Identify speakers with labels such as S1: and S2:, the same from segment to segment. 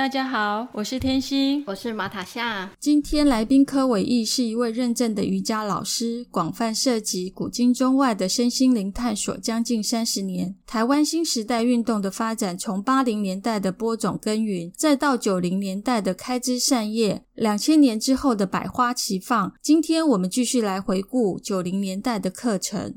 S1: 大家好，我是天心，
S2: 我是马塔夏。
S1: 今天来宾柯伟义是一位认证的瑜伽老师，广泛涉及古今中外的身心灵探索将近三十年。台湾新时代运动的发展，从八零年代的播种耕耘，再到九零年代的开枝散叶，两千年之后的百花齐放。今天我们继续来回顾九零年代的课程。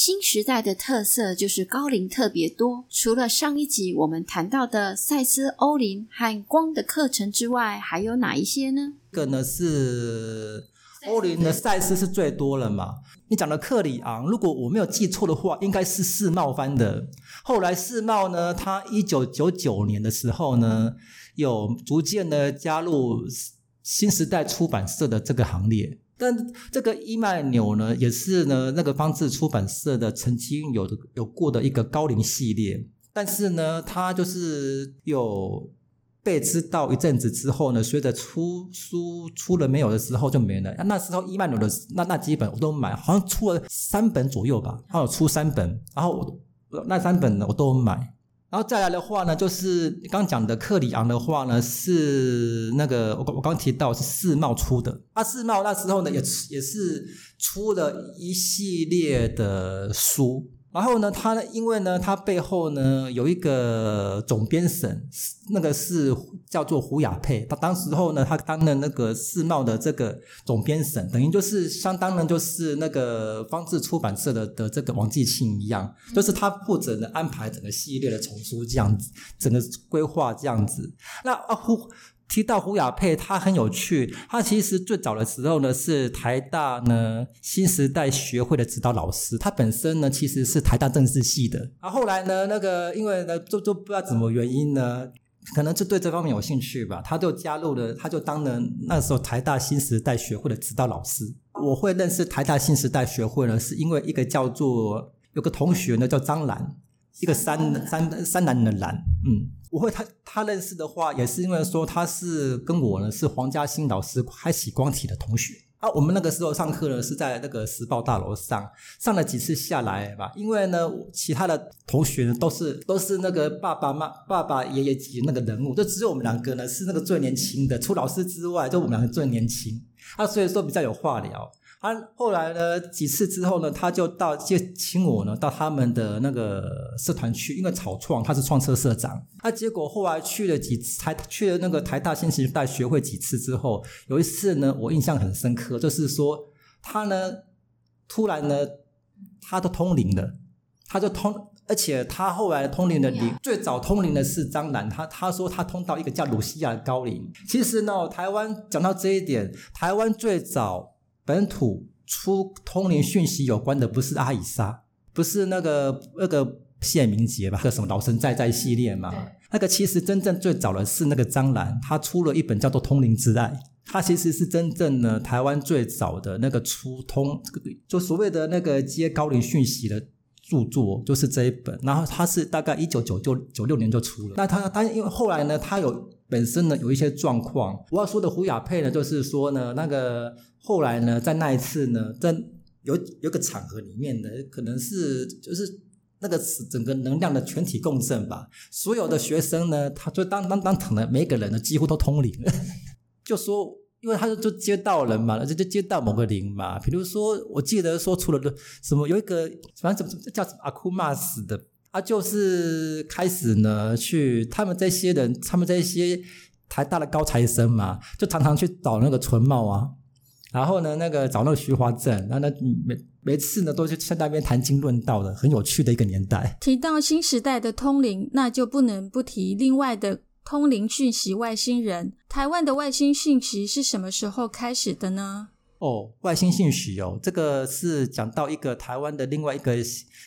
S3: 新时代的特色就是高龄特别多。除了上一集我们谈到的赛斯欧林和光的课程之外，还有哪一些呢？
S4: 个呢是欧林的赛斯是最多了嘛？你讲的克里昂，如果我没有记错的话，应该是世贸翻的。后来世贸呢，他一九九九年的时候呢，有逐渐的加入新时代出版社的这个行列。但这个伊曼纽呢，也是呢那个方志出版社的曾经有有过的一个高龄系列，但是呢，他就是有被知道一阵子之后呢，随着出书出了没有的时候就没了。那时候伊曼纽的那那几本我都买，好像出了三本左右吧，他有出三本，然后我那三本呢我都买。然后再来的话呢，就是刚讲的克里昂的话呢，是那个我我刚提到是世贸出的，啊，世贸那时候呢也也是出了一系列的书。然后呢，他呢因为呢，他背后呢有一个总编审，那个是叫做胡雅佩。他当时候呢，他当了那个世贸的这个总编审，等于就是相当呢，就是那个方志出版社的的这个王继庆一样，就是他负责呢安排整个系列的丛书这样子，整个规划这样子。那啊胡。提到胡雅佩，他很有趣。他其实最早的时候呢，是台大呢新时代学会的指导老师。他本身呢，其实是台大政治系的。啊，后来呢，那个因为呢，就就不知道怎么原因呢，可能就对这方面有兴趣吧，他就加入了，他就当了那时候台大新时代学会的指导老师。我会认识台大新时代学会呢，是因为一个叫做有个同学呢叫张兰，一个山山山南的男，嗯。我会他他认识的话，也是因为说他是跟我呢是黄嘉欣老师开启光体的同学啊。我们那个时候上课呢是在那个时报大楼上上了几次下来吧，因为呢其他的同学呢都是都是那个爸爸妈爸爸爷爷级那个人物，就只有我们两个呢是那个最年轻的，除老师之外，就我们两个最年轻啊，所以说比较有话聊。他后来呢几次之后呢，他就到就请我呢到他们的那个社团去，因为草创他是创社社长。他结果后来去了几次，才去了那个台大新时代学会几次之后，有一次呢我印象很深刻，就是说他呢突然呢他都通灵了，他就通，而且他后来通灵的灵最早通灵的是张兰，他他说他通到一个叫鲁西亚的高龄。其实呢台湾讲到这一点，台湾最早。本土出通灵讯息有关的不是阿以莎，不是那个那个谢明杰吧？那个什么老神在在系列嘛？那个其实真正最早的是那个张兰，他出了一本叫做《通灵之爱》，他其实是真正的台湾最早的那个出通，就所谓的那个接高龄讯息的著作，就是这一本。然后他是大概一九九九九六年就出了。那他他因为后来呢，他有本身呢有一些状况。我要说的胡雅佩呢，就是说呢那个。后来呢，在那一次呢，在有有个场合里面的，可能是就是那个整个能量的全体共振吧。所有的学生呢，他就当当当场的每个人呢，几乎都通灵了，就说，因为他就接到人嘛，就就接到某个灵嘛。比如说，我记得说，除了什么有一个，反正怎么叫什么阿库玛斯的，他就是开始呢去他们这些人，他们这些台大的高材生嘛，就常常去找那个纯茂啊。然后呢，那个找那个徐华正，然后呢每每次呢都是在那边谈经论道的，很有趣的一个年代。
S1: 提到新时代的通灵，那就不能不提另外的通灵讯息外星人。台湾的外星讯息是什么时候开始的呢？
S4: 哦，外星信许哦，这个是讲到一个台湾的另外一个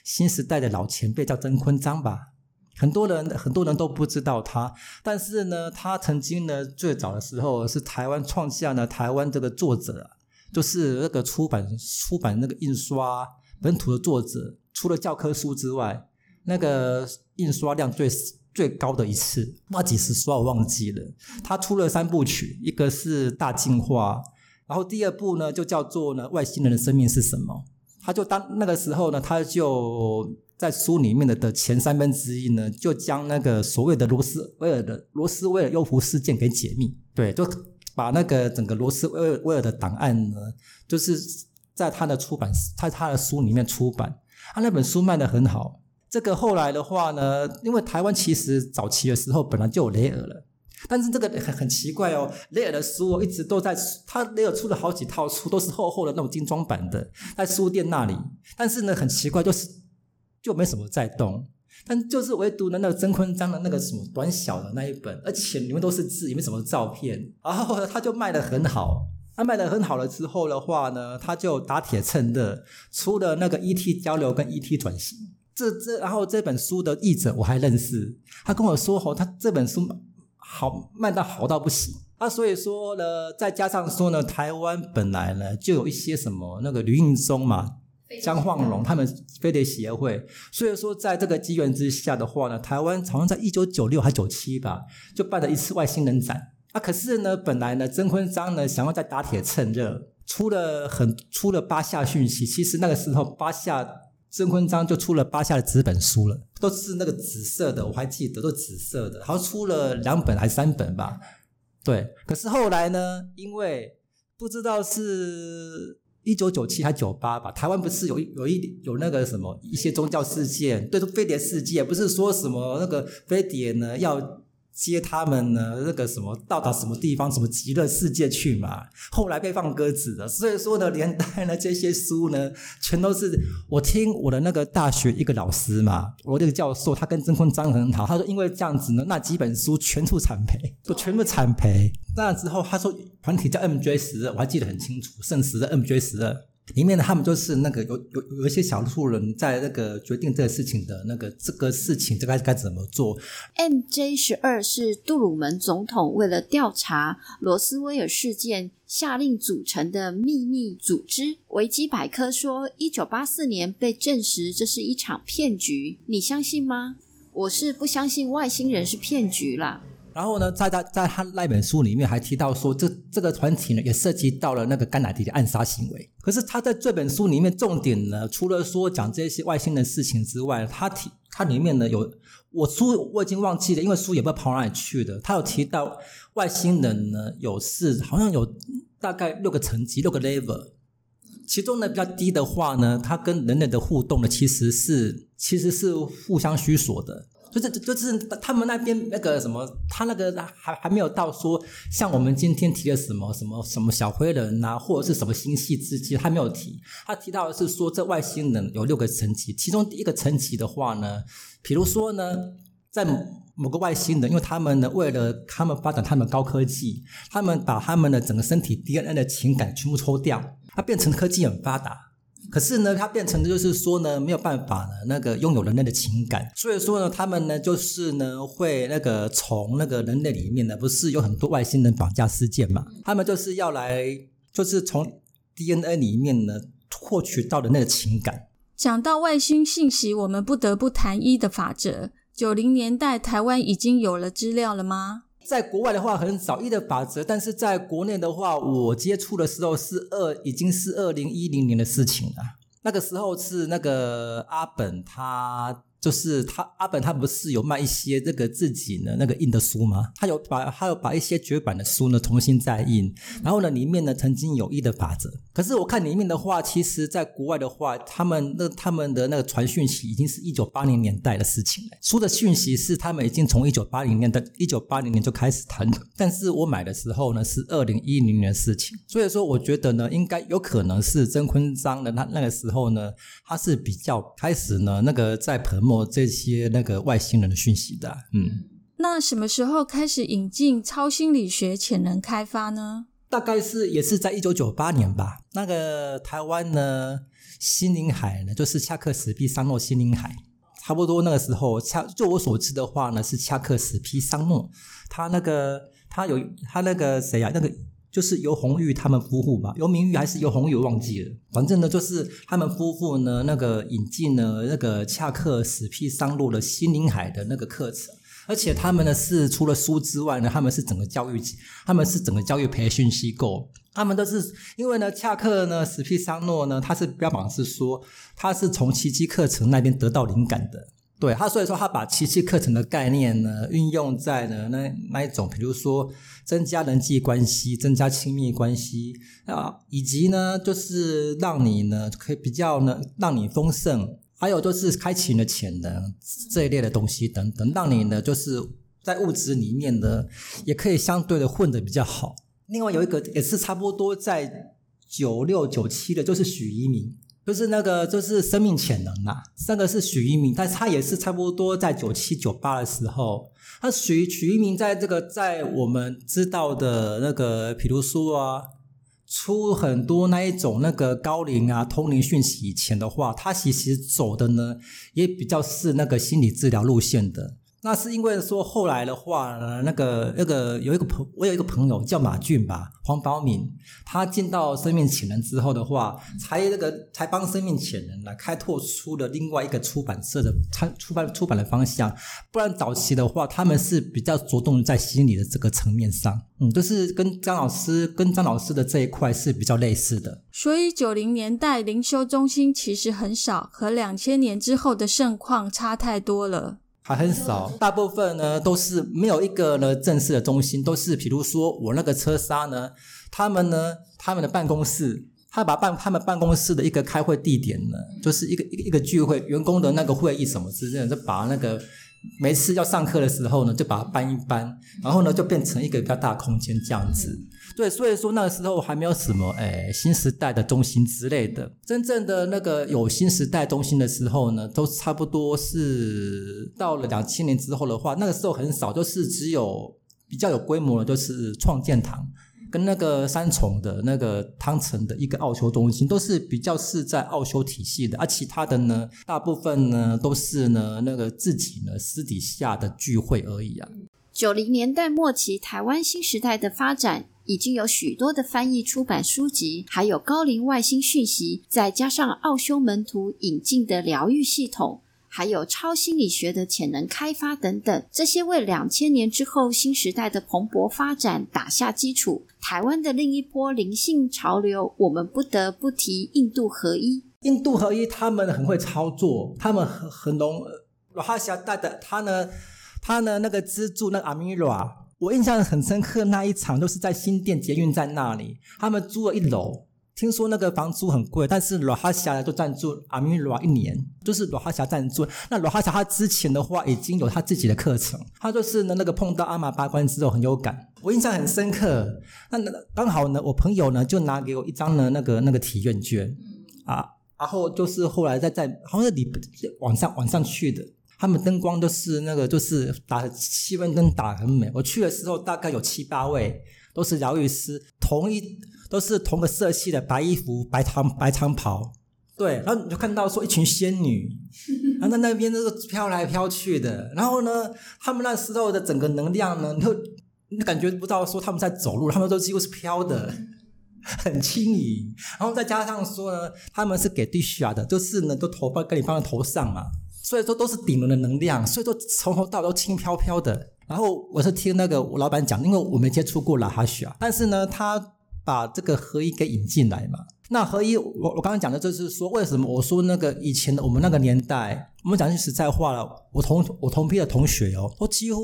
S4: 新时代的老前辈，叫曾坤章吧。很多人很多人都不知道他，但是呢，他曾经呢最早的时候是台湾创下呢台湾这个作者，就是那个出版出版那个印刷本土的作者，除了教科书之外，那个印刷量最最高的一次，那几十刷我忘记了。他出了三部曲，一个是大进化，然后第二部呢就叫做呢外星人的生命是什么？他就当那个时候呢，他就。在书里面的的前三分之一呢，就将那个所谓的罗斯威尔的罗斯威尔幽浮事件给解密，对，就把那个整个罗斯威尔威尔的档案呢，就是在他的出版在他的书里面出版，他那本书卖的很好。这个后来的话呢，因为台湾其实早期的时候本来就有雷尔了，但是这个很很奇怪哦，雷尔的书我一直都在，他雷尔出了好几套书，都是厚厚的那种精装版的，在书店那里，但是呢，很奇怪就是。就没什么在动，但就是唯独的那个曾坤章的那个什么短小的那一本，而且里面都是字，也没什么照片，然后他就卖的很好。他卖的很好了之后的话呢，他就打铁趁热出了那个 ET 交流跟 ET 转型。这这，然后这本书的译者我还认识，他跟我说哦，他这本书好慢到好到不行。啊，所以说呢，再加上说呢，台湾本来呢就有一些什么那个吕应中嘛。江晃荣他们飞碟协会，所以说在这个机缘之下的话呢，台湾好像在一九九六还九七吧，就办了一次外星人展。啊，可是呢，本来呢，曾坤章呢想要在打铁趁热，出了很出了八下讯息。其实那个时候八下曾坤章就出了八下的纸本书了，都是那个紫色的，我还记得都紫色的，好像出了两本还是三本吧。对，可是后来呢，因为不知道是。一九九七还九八吧，台湾不是有有一有那个什么一些宗教事件，对，飞碟事件，不是说什么那个飞碟呢要接他们呢那个什么到达什么地方什么极乐世界去嘛，后来被放鸽子了，所以说呢，连带呢这些书呢，全都是我听我的那个大学一个老师嘛，我这个教授他跟曾坤章很好，他说因为这样子呢，那几本书全部惨赔，都全部惨赔。那之后，他说团体叫 MJ 十二，我还记得很清楚，圣十的 MJ 十二里面呢，他们就是那个有有有一些小数人在那个决定这个事情的那个这个事情，这该该怎么做
S3: ？MJ 十二是杜鲁门总统为了调查罗斯威尔事件下令组成的秘密组织。维基百科说，一九八四年被证实这是一场骗局，你相信吗？我是不相信外星人是骗局啦。
S4: 然后呢，在他在他那本书里面还提到说，这这个团体呢也涉及到了那个甘乃迪的暗杀行为。可是他在这本书里面重点呢，除了说讲这些外星人事情之外，他提他里面呢有我书我已经忘记了，因为书也不知道跑哪里去的。他有提到外星人呢有是好像有大概六个层级六个 level，其中呢比较低的话呢，他跟人类的互动呢其实是其实是互相虚索的。就是就是他们那边那个什么，他那个还还没有到说像我们今天提的什么什么什么小灰人呐，或者是什么星系之机，他没有提。他提到的是说，这外星人有六个层级，其中第一个层级的话呢，比如说呢，在某个外星人，因为他们呢为了他们发展他们高科技，他们把他们的整个身体 DNA 的情感全部抽掉，它变成科技很发达。可是呢，它变成的就是说呢，没有办法呢，那个拥有人类的情感。所以说呢，他们呢，就是呢，会那个从那个人类里面呢，不是有很多外星人绑架事件嘛？他们就是要来，就是从 DNA 里面呢，获取到的那个情感。
S1: 讲到外星信息，我们不得不谈一的法则。九零年代，台湾已经有了资料了吗？
S4: 在国外的话很少一的法则，但是在国内的话，我接触的时候是二，已经是二零一零年的事情了。那个时候是那个阿本他。就是他阿本他不是有卖一些这个自己的那个印的书吗？他有把他有把一些绝版的书呢重新再印，然后呢里面呢曾经有一的法则。可是我看里面的话，其实在国外的话，他们那他们的那个传讯息已经是一九八零年代的事情了。书的讯息是他们已经从一九八零年的一九八零年就开始谈的，但是我买的时候呢是二零一零年的事情，所以说我觉得呢应该有可能是曾坤章的那那个时候呢他是比较开始呢那个在彭。这些那个外星人的讯息的，嗯，
S1: 那什么时候开始引进超心理学潜能开发呢？
S4: 大概是也是在一九九八年吧。那个台湾呢，心灵海呢，就是恰克史毕桑诺心灵海，差不多那个时候，恰就我所知的话呢，是恰克史皮桑诺，他那个他有他那个谁啊，那个就是尤红玉他们夫妇吧，尤明玉还是尤红玉忘记了，反正呢就是他们夫妇呢那个引进了那个恰克史皮桑诺的心灵海的那个课程。而且他们呢是除了书之外呢，他们是整个教育，他们是整个教育培训机构。他们都是因为呢，恰克呢，史皮桑诺呢，他是标榜是说他是从奇迹课程那边得到灵感的。对他，所以说他把奇迹课程的概念呢运用在呢那那一种，比如说增加人际关系、增加亲密关系啊，以及呢就是让你呢可以比较呢让你丰盛。还有就是开启你的潜能这一类的东西等等，让你呢就是在物质里面呢也可以相对的混得比较好。另外有一个也是差不多在九六九七的，就是许一鸣，就是那个就是生命潜能呐，那个是许一鸣，但他也是差不多在九七九八的时候，他许许一鸣在这个在我们知道的那个，比如说啊。出很多那一种那个高龄啊通灵讯息以前的话，他其实走的呢也比较是那个心理治疗路线的。那是因为说后来的话，那个那个有一个朋，我有一个朋友叫马俊吧，黄宝敏，他见到生命潜能之后的话，才那个才帮生命潜能来开拓出了另外一个出版社的出出版出版的方向。不然早期的话，他们是比较着重在心理的这个层面上，嗯，都是跟张老师跟张老师的这一块是比较类似的。
S1: 所以九零年代灵修中心其实很少，和两千年之后的盛况差太多了。
S4: 还很少，大部分呢都是没有一个呢正式的中心，都是比如说我那个车商呢，他们呢他们的办公室，他把办他们办公室的一个开会地点呢，就是一个一个一个聚会员工的那个会议什么之类的，就把那个。每次要上课的时候呢，就把它搬一搬，然后呢就变成一个比较大空间这样子。对，所以说那个时候还没有什么诶新时代的中心之类的。真正的那个有新时代中心的时候呢，都差不多是到了两千年之后的话，那个时候很少，就是只有比较有规模的，就是创建堂。跟那个三重的那个汤城的一个奥修中心，都是比较是在奥修体系的，而其他的呢，大部分呢都是呢那个自己呢私底下的聚会而已啊。
S3: 九零年代末期，台湾新时代的发展，已经有许多的翻译出版书籍，还有高龄外星讯息，再加上奥修门徒引进的疗愈系统。还有超心理学的潜能开发等等，这些为两千年之后新时代的蓬勃发展打下基础。台湾的另一波灵性潮流，我们不得不提印度合一。
S4: 印度合一，他们很会操作，他们很很浓。罗哈夏带的他呢，他呢那个资助那阿米拉，我印象很深刻，那一场都是在新店捷运站那里，他们租了一楼。听说那个房租很贵，但是罗哈霞就赞助阿米罗一年，就是罗哈霞赞助。那罗哈霞他之前的话已经有他自己的课程，他就是呢那个碰到阿玛八关之后很有感，我印象很深刻。那刚好呢，我朋友呢就拿给我一张呢那个那个体验券啊，然后就是后来在在好像是里晚上晚上去的，他们灯光都是那个就是打气氛灯打很美。我去的时候大概有七八位，都是疗愈师，同一。都是同个色系的白衣服、白长白长袍，对，然后你就看到说一群仙女，然后在那边都是飘来飘去的，然后呢，他们那时候的整个能量呢，你就你感觉不到说他们在走路，他们都几乎是飘的，很轻盈，然后再加上说呢，他们是给地下的，就是呢都头发跟你放在头上嘛，所以说都是顶轮的能量，所以说从头到都轻飘飘的。然后我是听那个我老板讲，因为我没接触过拉哈许啊，但是呢他。把这个合一给引进来嘛？那合一，我我刚刚讲的就是说，为什么我说那个以前的我们那个年代，我们讲句实在话了，我同我同批的同学哦，都几乎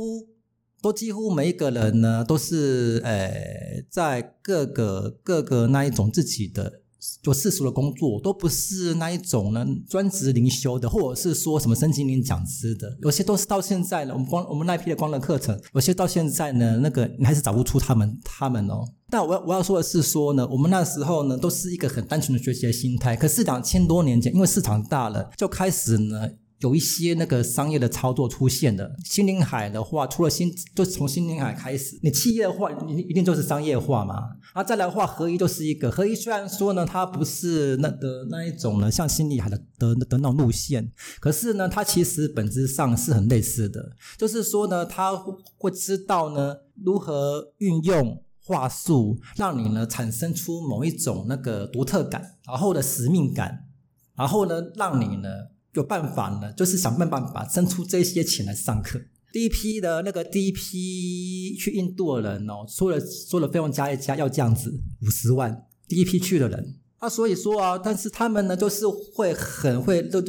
S4: 都几乎每一个人呢，都是呃，在各个各个那一种自己的。做世俗的工作都不是那一种呢，专职灵修的，或者是说什么升级灵讲师的，有些都是到现在呢，我们光我们那批的光的课程，有些到现在呢，那个你还是找不出他们他们哦。但我要我要说的是说呢，我们那时候呢，都是一个很单纯的学习的心态。可是两千多年前，因为市场大了，就开始呢有一些那个商业的操作出现的。新林海的话，除了新，就从新林海开始，你企业化，你一定就是商业化嘛。啊，再来的话，合一就是一个合一，虽然说呢，它不是那的那一种呢，像新林海的的的那种路线，可是呢，它其实本质上是很类似的，就是说呢，它会知道呢如何运用话术，让你呢产生出某一种那个独特感，然后的使命感，然后呢，让你呢。有办法呢，就是想办法把挣出这些钱来上课。第一批的那个第一批去印度的人哦，说了说了费用加一加要这样子五十万，第一批去的人。啊，所以说啊，但是他们呢，就是会很会都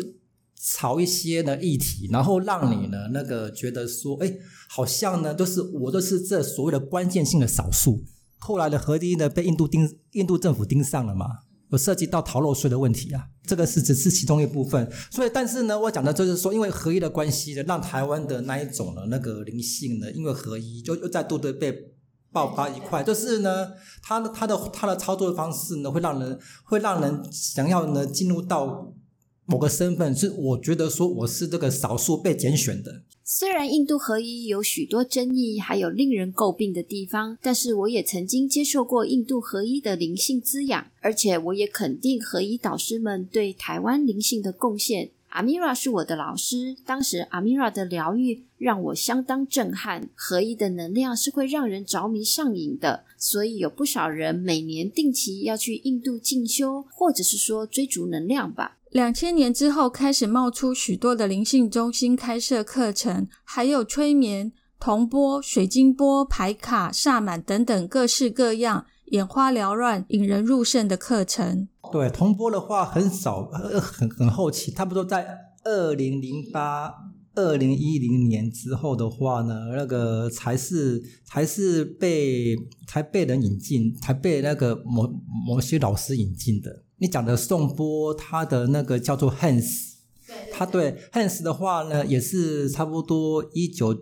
S4: 炒一些的议题，然后让你呢那个觉得说，哎，好像呢都是我都是这所谓的关键性的少数。后来的核第一呢被印度盯，印度政府盯上了嘛。有涉及到逃漏税的问题啊，这个是只是其中一部分。所以，但是呢，我讲的就是说，因为合一的关系呢，让台湾的那一种的那个灵性呢，因为合一，就又再度的被爆发一块。就是呢，他的他的他的操作方式呢，会让人会让人想要呢进入到。某个身份是，我觉得说我是这个少数被拣选的。
S3: 虽然印度合一有许多争议，还有令人诟病的地方，但是我也曾经接受过印度合一的灵性滋养，而且我也肯定合一导师们对台湾灵性的贡献。阿米拉是我的老师，当时阿米拉的疗愈让我相当震撼。合一的能量是会让人着迷上瘾的，所以有不少人每年定期要去印度进修，或者是说追逐能量吧。
S1: 两千年之后，开始冒出许多的灵性中心开设课程，还有催眠、铜波、水晶波、牌卡、萨满等等各式各样、眼花缭乱、引人入胜的课程。
S4: 对铜波的话，很少，呃很很后期，差不多在二零零八、二零一零年之后的话呢，那个才是才是被才被人引进，才被那个某某些老师引进的。你讲的宋波，它的那个叫做 Hans，他对 Hans 的话呢，也是差不多一九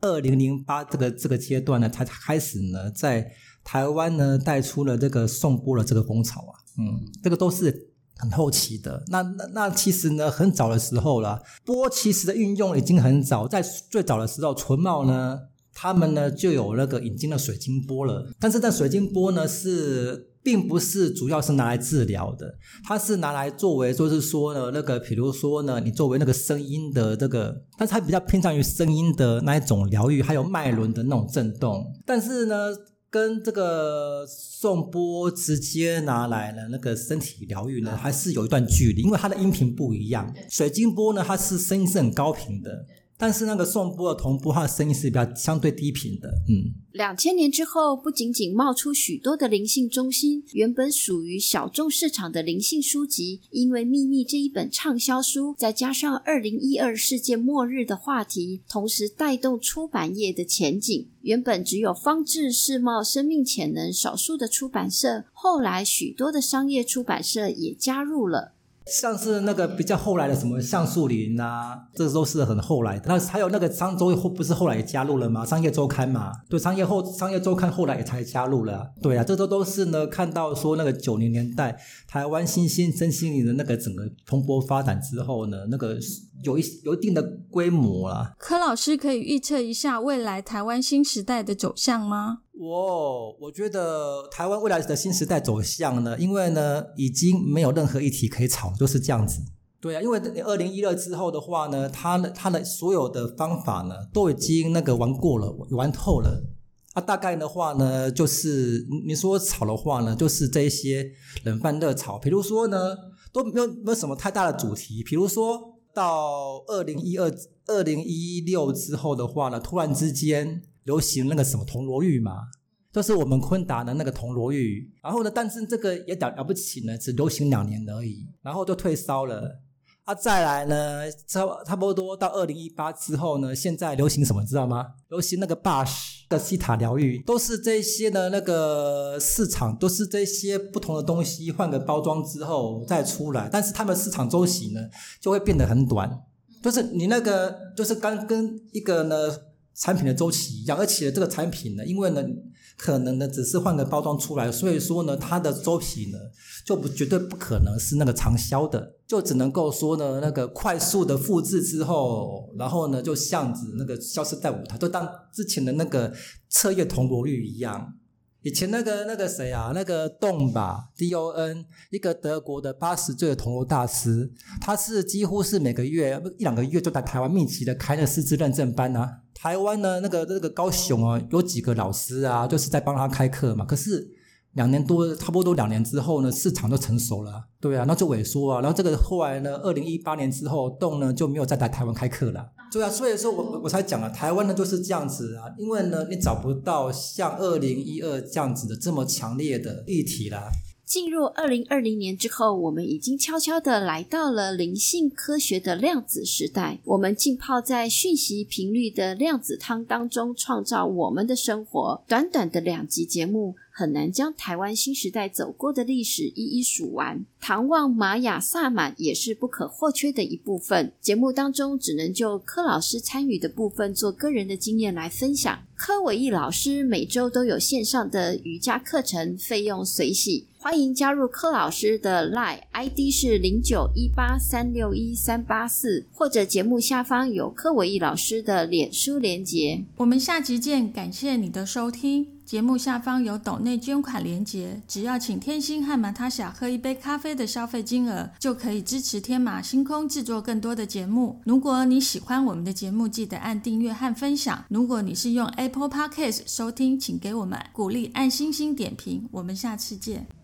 S4: 二零零八这个这个阶段呢，才开始呢，在台湾呢带出了这个宋波的这个风潮啊，嗯，这个都是很后期的。那那那其实呢，很早的时候了，波其实的运用已经很早，在最早的时候，纯茂呢，他们呢就有那个引进了水晶波了，但是在水晶波呢是。并不是主要是拿来治疗的，它是拿来作为，就是说呢，那个，比如说呢，你作为那个声音的这个，但是它比较偏向于声音的那一种疗愈，还有脉轮的那种震动。但是呢，跟这个送波直接拿来了那个身体疗愈呢，还是有一段距离，因为它的音频不一样。水晶波呢，它是声音是很高频的。但是那个送波的同步，它的声音是比较相对低频的。嗯，
S3: 两千年之后，不仅仅冒出许多的灵性中心，原本属于小众市场的灵性书籍，因为《秘密》这一本畅销书，再加上二零一二世界末日的话题，同时带动出版业的前景。原本只有方志世贸生命潜能少数的出版社，后来许多的商业出版社也加入了。
S4: 像是那个比较后来的什么橡树林啊，这都是很后来的。那还有那个商周后不是后来也加入了吗？商业周刊嘛，对，商业后商业周刊后来也才加入了。对啊，这都都是呢，看到说那个九零年代台湾新兴真心灵的那个整个蓬勃发展之后呢，那个有一有一定的规模了。
S1: 柯老师可以预测一下未来台湾新时代的走向吗？
S4: 我我觉得台湾未来的新时代走向呢，因为呢已经没有任何议题可以炒，就是这样子。对啊，因为二零一二之后的话呢，他的他的所有的方法呢都已经那个玩过了，玩透了。啊，大概的话呢，就是你说炒的话呢，就是这些冷饭热炒。比如说呢，都没有没有什么太大的主题。比如说到二零一二、二零一六之后的话呢，突然之间。流行那个什么铜锣玉嘛，就是我们昆达的那个铜锣玉。然后呢，但是这个也了了不起呢，只流行两年而已，然后就退烧了。啊，再来呢，差差不多到二零一八之后呢，现在流行什么知道吗？流行那个 Bush 的西塔疗愈，都是这些的那个市场，都是这些不同的东西换个包装之后再出来，但是它们市场周期呢就会变得很短，就是你那个就是刚跟一个呢。产品的周期一样，而且这个产品呢，因为呢，可能呢只是换个包装出来，所以说呢它的周期呢就不绝对不可能是那个长销的，就只能够说呢那个快速的复制之后，然后呢就像子那个消失在舞台，就当之前的那个彻夜铜锣率一样。以前那个那个谁啊，那个洞吧，D O N，一个德国的八十岁的铜锣大师，他是几乎是每个月一两个月就在台湾密集的开那师资认证班啊。台湾呢，那个那个高雄啊，有几个老师啊，就是在帮他开课嘛。可是两年多，差不多两年之后呢，市场就成熟了，对啊，那就萎缩啊。然后这个后来呢，二零一八年之后，洞呢就没有再来台湾开课了。对啊，所以说我我才讲了，台湾呢就是这样子啊，因为呢你找不到像二零一二这样子的这么强烈的议题啦。
S3: 进入二零二零年之后，我们已经悄悄地来到了灵性科学的量子时代。我们浸泡在讯息频率的量子汤当中，创造我们的生活。短短的两集节目。很难将台湾新时代走过的历史一一数完，唐望、玛雅、萨满也是不可或缺的一部分。节目当中只能就柯老师参与的部分做个人的经验来分享。柯伟义老师每周都有线上的瑜伽课程，费用随喜，欢迎加入柯老师的 Line ID 是零九一八三六一三八四，或者节目下方有柯伟义老师的脸书连结。
S1: 我们下集见，感谢你的收听。节目下方有斗内捐款连结，只要请天心和马塔小喝一杯咖啡的消费金额，就可以支持天马星空制作更多的节目。如果你喜欢我们的节目，记得按订阅和分享。如果你是用 Apple Podcast 收听，请给我们鼓励，按星星点评。我们下次见。